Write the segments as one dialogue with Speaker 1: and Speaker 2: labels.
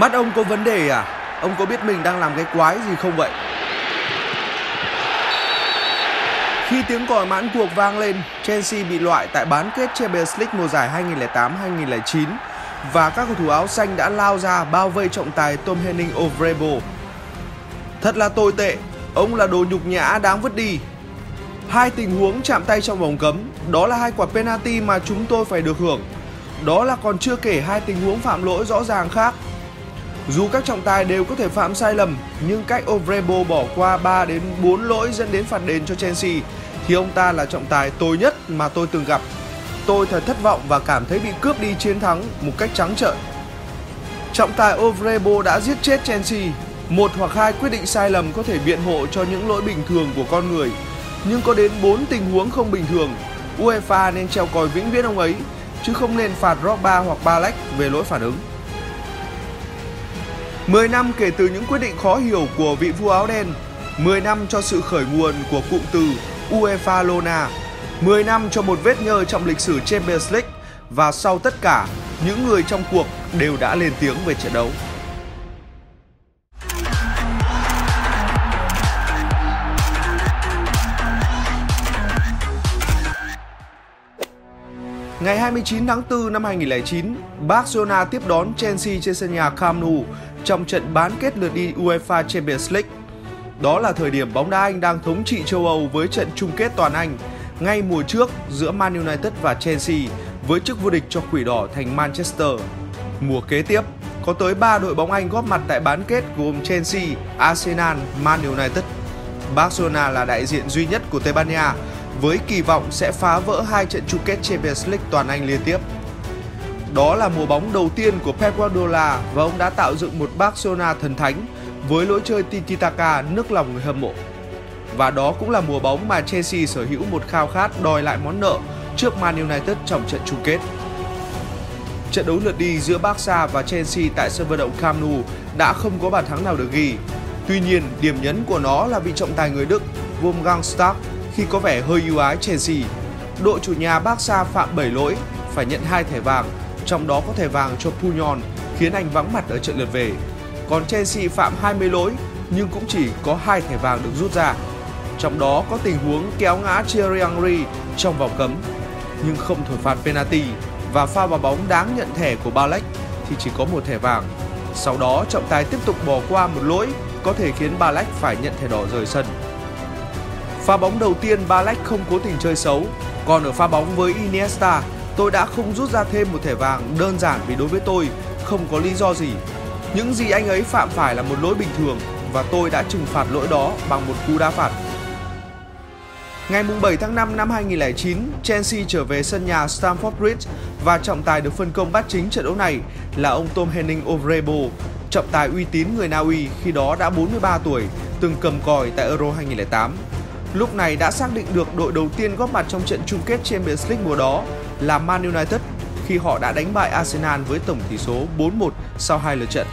Speaker 1: Mắt ông có vấn đề à? Ông có biết mình đang làm cái quái gì không vậy? Khi tiếng còi mãn cuộc vang lên, Chelsea bị loại tại bán kết Champions League mùa giải 2008-2009 và các cầu thủ áo xanh đã lao ra bao vây trọng tài Tom Henning O'Vrebo. Thật là tồi tệ, ông là đồ nhục nhã đáng vứt đi. Hai tình huống chạm tay trong vòng cấm, đó là hai quả penalty mà chúng tôi phải được hưởng. Đó là còn chưa kể hai tình huống phạm lỗi rõ ràng khác. Dù các trọng tài đều có thể phạm sai lầm, nhưng cách O'Vrebo bỏ qua 3 đến 4 lỗi dẫn đến phạt đền cho Chelsea thì ông ta là trọng tài tồi nhất mà tôi từng gặp. Tôi thật thất vọng và cảm thấy bị cướp đi chiến thắng một cách trắng trợn. Trọng tài O'Vrebo đã giết chết Chelsea. Một hoặc hai quyết định sai lầm có thể biện hộ cho những lỗi bình thường của con người, nhưng có đến 4 tình huống không bình thường. UEFA nên treo còi vĩnh viễn ông ấy, chứ không nên phạt Drogba hoặc Balak về lỗi phản ứng. 10 năm kể từ những quyết định khó hiểu của vị vua áo đen, 10 năm cho sự khởi nguồn của cụm từ UEFA Lona, 10 năm cho một vết nhơ trong lịch sử Champions League và sau tất cả, những người trong cuộc đều đã lên tiếng về trận đấu. Ngày 29 tháng 4 năm 2009, Barcelona tiếp đón Chelsea trên sân nhà Camp Nou trong trận bán kết lượt đi UEFA Champions League. Đó là thời điểm bóng đá Anh đang thống trị châu Âu với trận chung kết toàn Anh ngay mùa trước giữa Man United và Chelsea với chức vô địch cho quỷ đỏ thành Manchester. Mùa kế tiếp, có tới 3 đội bóng Anh góp mặt tại bán kết gồm Chelsea, Arsenal, Man United. Barcelona là đại diện duy nhất của Tây Ban Nha với kỳ vọng sẽ phá vỡ hai trận chung kết Champions League toàn Anh liên tiếp. Đó là mùa bóng đầu tiên của Pep Guardiola và ông đã tạo dựng một Barcelona thần thánh với lối chơi tiki-taka nước lòng người hâm mộ. Và đó cũng là mùa bóng mà Chelsea sở hữu một khao khát đòi lại món nợ trước Man United trong trận chung kết. Trận đấu lượt đi giữa Barca và Chelsea tại sân vận động Camp Nou đã không có bàn thắng nào được ghi. Tuy nhiên, điểm nhấn của nó là vị trọng tài người Đức Wolfgang Stark khi có vẻ hơi ưu ái Chelsea. Đội chủ nhà Barca phạm 7 lỗi, phải nhận hai thẻ vàng, trong đó có thẻ vàng cho Puyol khiến anh vắng mặt ở trận lượt về. Còn Chelsea phạm 20 lỗi nhưng cũng chỉ có hai thẻ vàng được rút ra. Trong đó có tình huống kéo ngã Thierry Henry trong vòng cấm nhưng không thổi phạt penalty và pha vào bóng đáng nhận thẻ của Balek thì chỉ có một thẻ vàng. Sau đó trọng tài tiếp tục bỏ qua một lỗi có thể khiến Balek phải nhận thẻ đỏ rời sân. Pha bóng đầu tiên Balak không cố tình chơi xấu, còn ở pha bóng với Iniesta, tôi đã không rút ra thêm một thẻ vàng đơn giản vì đối với tôi không có lý do gì. Những gì anh ấy phạm phải là một lỗi bình thường và tôi đã trừng phạt lỗi đó bằng một cú đá phạt. Ngày 7 tháng 5 năm 2009, Chelsea trở về sân nhà Stamford Bridge và trọng tài được phân công bắt chính trận đấu này là ông Tom Henning O'Vrebo, trọng tài uy tín người Na Uy khi đó đã 43 tuổi, từng cầm còi tại Euro 2008. Lúc này đã xác định được đội đầu tiên góp mặt trong trận chung kết Champions League mùa đó là Man United khi họ đã đánh bại Arsenal với tổng tỷ số 4-1 sau hai lượt trận.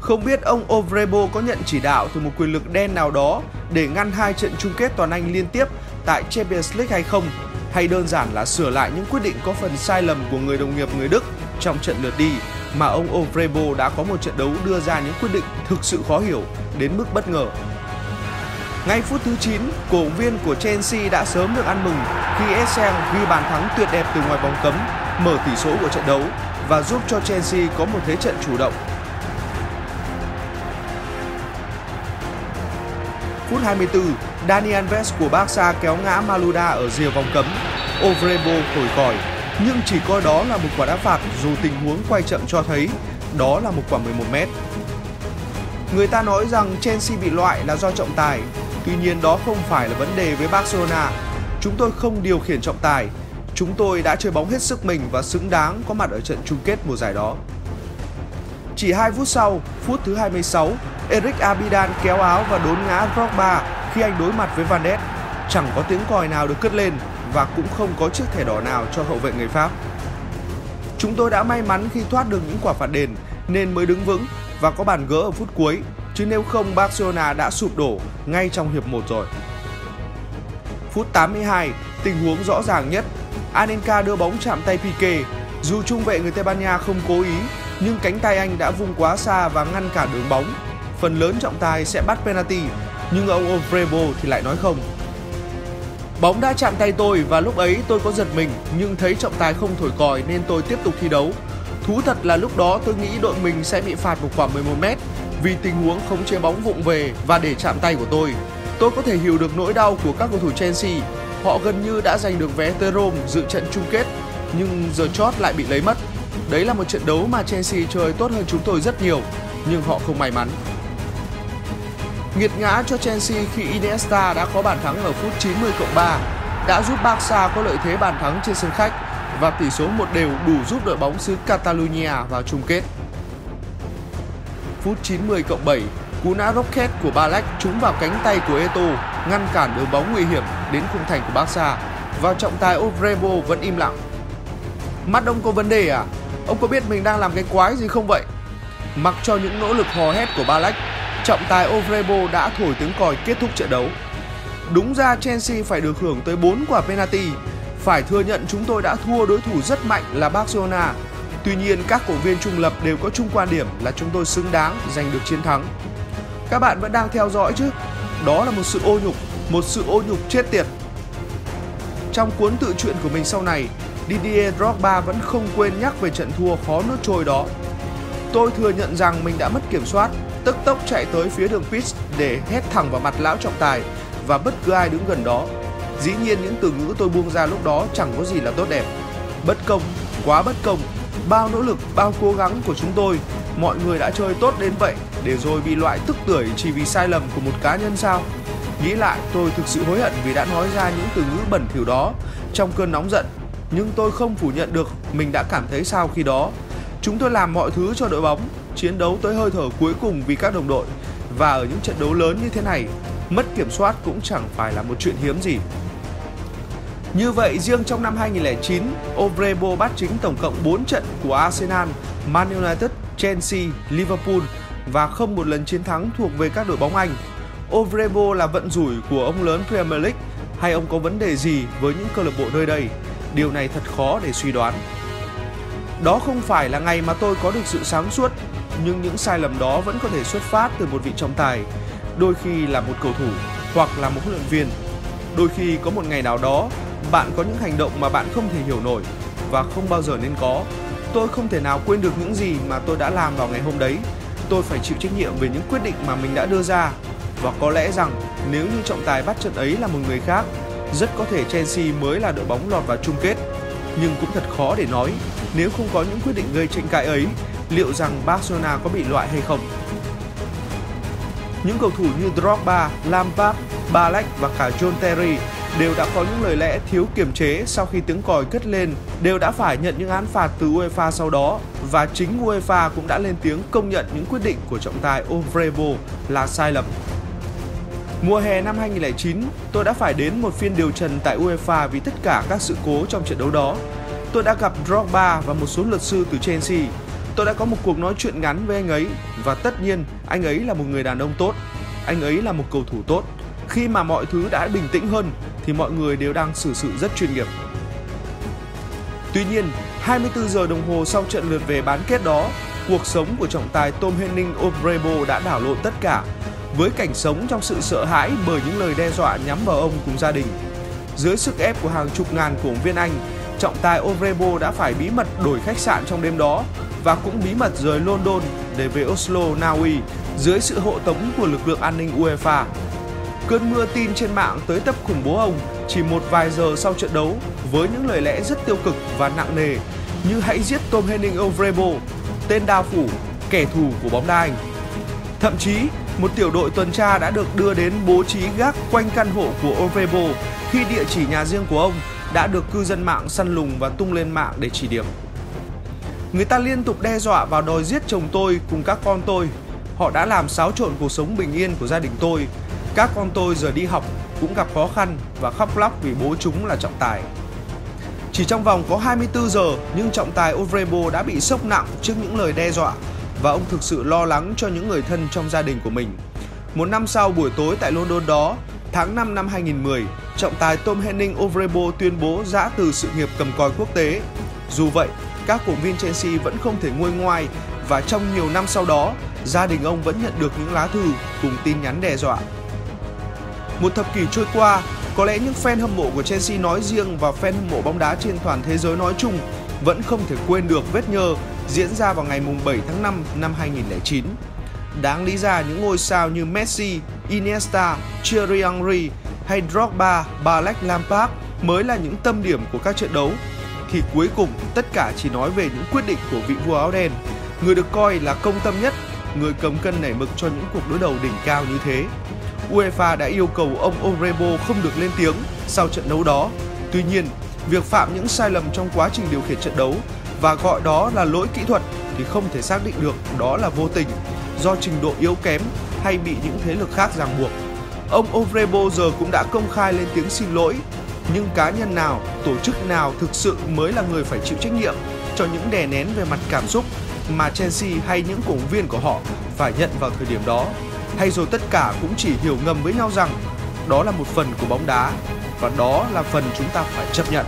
Speaker 1: Không biết ông Ovrebo có nhận chỉ đạo từ một quyền lực đen nào đó để ngăn hai trận chung kết toàn Anh liên tiếp tại Champions League hay không, hay đơn giản là sửa lại những quyết định có phần sai lầm của người đồng nghiệp người Đức trong trận lượt đi mà ông Ovrebo đã có một trận đấu đưa ra những quyết định thực sự khó hiểu đến mức bất ngờ. Ngay phút thứ 9, cổ động viên của Chelsea đã sớm được ăn mừng khi Essien ghi bàn thắng tuyệt đẹp từ ngoài vòng cấm, mở tỷ số của trận đấu và giúp cho Chelsea có một thế trận chủ động Phút 24, Dani Alves của Barca kéo ngã Maluda ở rìa vòng cấm. Ovrebo thổi còi, nhưng chỉ coi đó là một quả đá phạt dù tình huống quay chậm cho thấy đó là một quả 11 mét. Người ta nói rằng Chelsea bị loại là do trọng tài, tuy nhiên đó không phải là vấn đề với Barcelona. Chúng tôi không điều khiển trọng tài, chúng tôi đã chơi bóng hết sức mình và xứng đáng có mặt ở trận chung kết mùa giải đó. Chỉ 2 phút sau, phút thứ 26, Eric Abidan kéo áo và đốn ngã Drogba khi anh đối mặt với Van Ness. Chẳng có tiếng còi nào được cất lên và cũng không có chiếc thẻ đỏ nào cho hậu vệ người Pháp. Chúng tôi đã may mắn khi thoát được những quả phạt đền nên mới đứng vững và có bàn gỡ ở phút cuối, chứ nếu không Barcelona đã sụp đổ ngay trong hiệp 1 rồi. Phút 82, tình huống rõ ràng nhất, Anelka đưa bóng chạm tay Pique. Dù trung vệ người Tây Ban Nha không cố ý, nhưng cánh tay anh đã vung quá xa và ngăn cản đường bóng. Phần lớn trọng tài sẽ bắt penalty, nhưng ông Ovrebo thì lại nói không. Bóng đã chạm tay tôi và lúc ấy tôi có giật mình nhưng thấy trọng tài không thổi còi nên tôi tiếp tục thi đấu. Thú thật là lúc đó tôi nghĩ đội mình sẽ bị phạt một khoảng 11 mét vì tình huống khống chế bóng vụng về và để chạm tay của tôi. Tôi có thể hiểu được nỗi đau của các cầu thủ Chelsea. Họ gần như đã giành được vé tới Rome dự trận chung kết, nhưng giờ chót lại bị lấy mất. Đấy là một trận đấu mà Chelsea chơi tốt hơn chúng tôi rất nhiều, nhưng họ không may mắn. Nghiệt ngã cho Chelsea khi Iniesta đã có bàn thắng ở phút 90 cộng 3 đã giúp Barca có lợi thế bàn thắng trên sân khách và tỷ số một đều đủ giúp đội bóng xứ Catalonia vào chung kết. Phút 90 cộng 7, cú nã rocket của Balak trúng vào cánh tay của Eto, ngăn cản đường bóng nguy hiểm đến khung thành của Barca và trọng tài Ovrebo vẫn im lặng. Mắt ông có vấn đề à? Ông có biết mình đang làm cái quái gì không vậy? Mặc cho những nỗ lực hò hét của Balak, trọng tài Ovrebo đã thổi tiếng còi kết thúc trận đấu. Đúng ra Chelsea phải được hưởng tới 4 quả penalty. Phải thừa nhận chúng tôi đã thua đối thủ rất mạnh là Barcelona. Tuy nhiên các cổ viên trung lập đều có chung quan điểm là chúng tôi xứng đáng giành được chiến thắng. Các bạn vẫn đang theo dõi chứ? Đó là một sự ô nhục, một sự ô nhục chết tiệt. Trong cuốn tự truyện của mình sau này, Didier Drogba vẫn không quên nhắc về trận thua khó nuốt trôi đó. Tôi thừa nhận rằng mình đã mất kiểm soát, tức tốc chạy tới phía đường pitch để hét thẳng vào mặt lão trọng tài và bất cứ ai đứng gần đó. Dĩ nhiên những từ ngữ tôi buông ra lúc đó chẳng có gì là tốt đẹp. Bất công, quá bất công, bao nỗ lực, bao cố gắng của chúng tôi, mọi người đã chơi tốt đến vậy để rồi bị loại tức tưởi chỉ vì sai lầm của một cá nhân sao? Nghĩ lại tôi thực sự hối hận vì đã nói ra những từ ngữ bẩn thỉu đó trong cơn nóng giận. Nhưng tôi không phủ nhận được mình đã cảm thấy sao khi đó. Chúng tôi làm mọi thứ cho đội bóng, chiến đấu tới hơi thở cuối cùng vì các đồng đội. Và ở những trận đấu lớn như thế này, mất kiểm soát cũng chẳng phải là một chuyện hiếm gì. Như vậy, riêng trong năm 2009, Ovrebo bắt chính tổng cộng 4 trận của Arsenal, Man United, Chelsea, Liverpool và không một lần chiến thắng thuộc về các đội bóng Anh. Ovrebo là vận rủi của ông lớn Premier League hay ông có vấn đề gì với những câu lạc bộ nơi đây? Điều này thật khó để suy đoán. Đó không phải là ngày mà tôi có được sự sáng suốt, nhưng những sai lầm đó vẫn có thể xuất phát từ một vị trọng tài, đôi khi là một cầu thủ hoặc là một huấn luyện viên. Đôi khi có một ngày nào đó, bạn có những hành động mà bạn không thể hiểu nổi và không bao giờ nên có. Tôi không thể nào quên được những gì mà tôi đã làm vào ngày hôm đấy. Tôi phải chịu trách nhiệm về những quyết định mà mình đã đưa ra. Và có lẽ rằng nếu như trọng tài bắt trận ấy là một người khác, rất có thể Chelsea mới là đội bóng lọt vào chung kết. Nhưng cũng thật khó để nói, nếu không có những quyết định gây tranh cãi ấy, liệu rằng Barcelona có bị loại hay không? Những cầu thủ như Drogba, Lampard, Balak và cả John Terry đều đã có những lời lẽ thiếu kiềm chế sau khi tiếng còi cất lên, đều đã phải nhận những án phạt từ UEFA sau đó và chính UEFA cũng đã lên tiếng công nhận những quyết định của trọng tài Ovrebo là sai lầm. Mùa hè năm 2009, tôi đã phải đến một phiên điều trần tại UEFA vì tất cả các sự cố trong trận đấu đó. Tôi đã gặp Drogba và một số luật sư từ Chelsea. Tôi đã có một cuộc nói chuyện ngắn với anh ấy và tất nhiên anh ấy là một người đàn ông tốt. Anh ấy là một cầu thủ tốt. Khi mà mọi thứ đã bình tĩnh hơn thì mọi người đều đang xử sự rất chuyên nghiệp. Tuy nhiên, 24 giờ đồng hồ sau trận lượt về bán kết đó, cuộc sống của trọng tài Tom Henning Obrebo đã đảo lộn tất cả với cảnh sống trong sự sợ hãi bởi những lời đe dọa nhắm vào ông cùng gia đình. Dưới sức ép của hàng chục ngàn cổ viên Anh, trọng tài Ovrebo đã phải bí mật đổi khách sạn trong đêm đó và cũng bí mật rời London để về Oslo, Na Uy dưới sự hộ tống của lực lượng an ninh UEFA. Cơn mưa tin trên mạng tới tấp khủng bố ông chỉ một vài giờ sau trận đấu với những lời lẽ rất tiêu cực và nặng nề như hãy giết Tom Henning Ovrebo, tên đao phủ, kẻ thù của bóng đá Anh. Thậm chí, một tiểu đội tuần tra đã được đưa đến bố trí gác quanh căn hộ của Ovrebo khi địa chỉ nhà riêng của ông đã được cư dân mạng săn lùng và tung lên mạng để chỉ điểm. Người ta liên tục đe dọa và đòi giết chồng tôi cùng các con tôi. Họ đã làm xáo trộn cuộc sống bình yên của gia đình tôi. Các con tôi giờ đi học cũng gặp khó khăn và khóc lóc vì bố chúng là trọng tài. Chỉ trong vòng có 24 giờ nhưng trọng tài Ovrebo đã bị sốc nặng trước những lời đe dọa và ông thực sự lo lắng cho những người thân trong gia đình của mình. Một năm sau buổi tối tại London đó, tháng 5 năm 2010, trọng tài Tom Henning Ovrebo tuyên bố giã từ sự nghiệp cầm còi quốc tế. Dù vậy, các cổ viên Chelsea vẫn không thể nguôi ngoai và trong nhiều năm sau đó, gia đình ông vẫn nhận được những lá thư cùng tin nhắn đe dọa. Một thập kỷ trôi qua, có lẽ những fan hâm mộ của Chelsea nói riêng và fan hâm mộ bóng đá trên toàn thế giới nói chung vẫn không thể quên được vết nhơ diễn ra vào ngày 7 tháng 5 năm 2009. Đáng lý ra những ngôi sao như Messi, Iniesta, Thierry Henry hay Drogba, Balek Lampard mới là những tâm điểm của các trận đấu thì cuối cùng tất cả chỉ nói về những quyết định của vị vua áo đen, người được coi là công tâm nhất, người cầm cân nảy mực cho những cuộc đối đầu đỉnh cao như thế. UEFA đã yêu cầu ông Orebo không được lên tiếng sau trận đấu đó. Tuy nhiên, việc phạm những sai lầm trong quá trình điều khiển trận đấu và gọi đó là lỗi kỹ thuật thì không thể xác định được đó là vô tình do trình độ yếu kém hay bị những thế lực khác ràng buộc. Ông Orebo giờ cũng đã công khai lên tiếng xin lỗi, nhưng cá nhân nào, tổ chức nào thực sự mới là người phải chịu trách nhiệm cho những đè nén về mặt cảm xúc mà Chelsea hay những cổ viên của họ phải nhận vào thời điểm đó hay rồi tất cả cũng chỉ hiểu ngầm với nhau rằng đó là một phần của bóng đá và đó là phần chúng ta phải chấp nhận.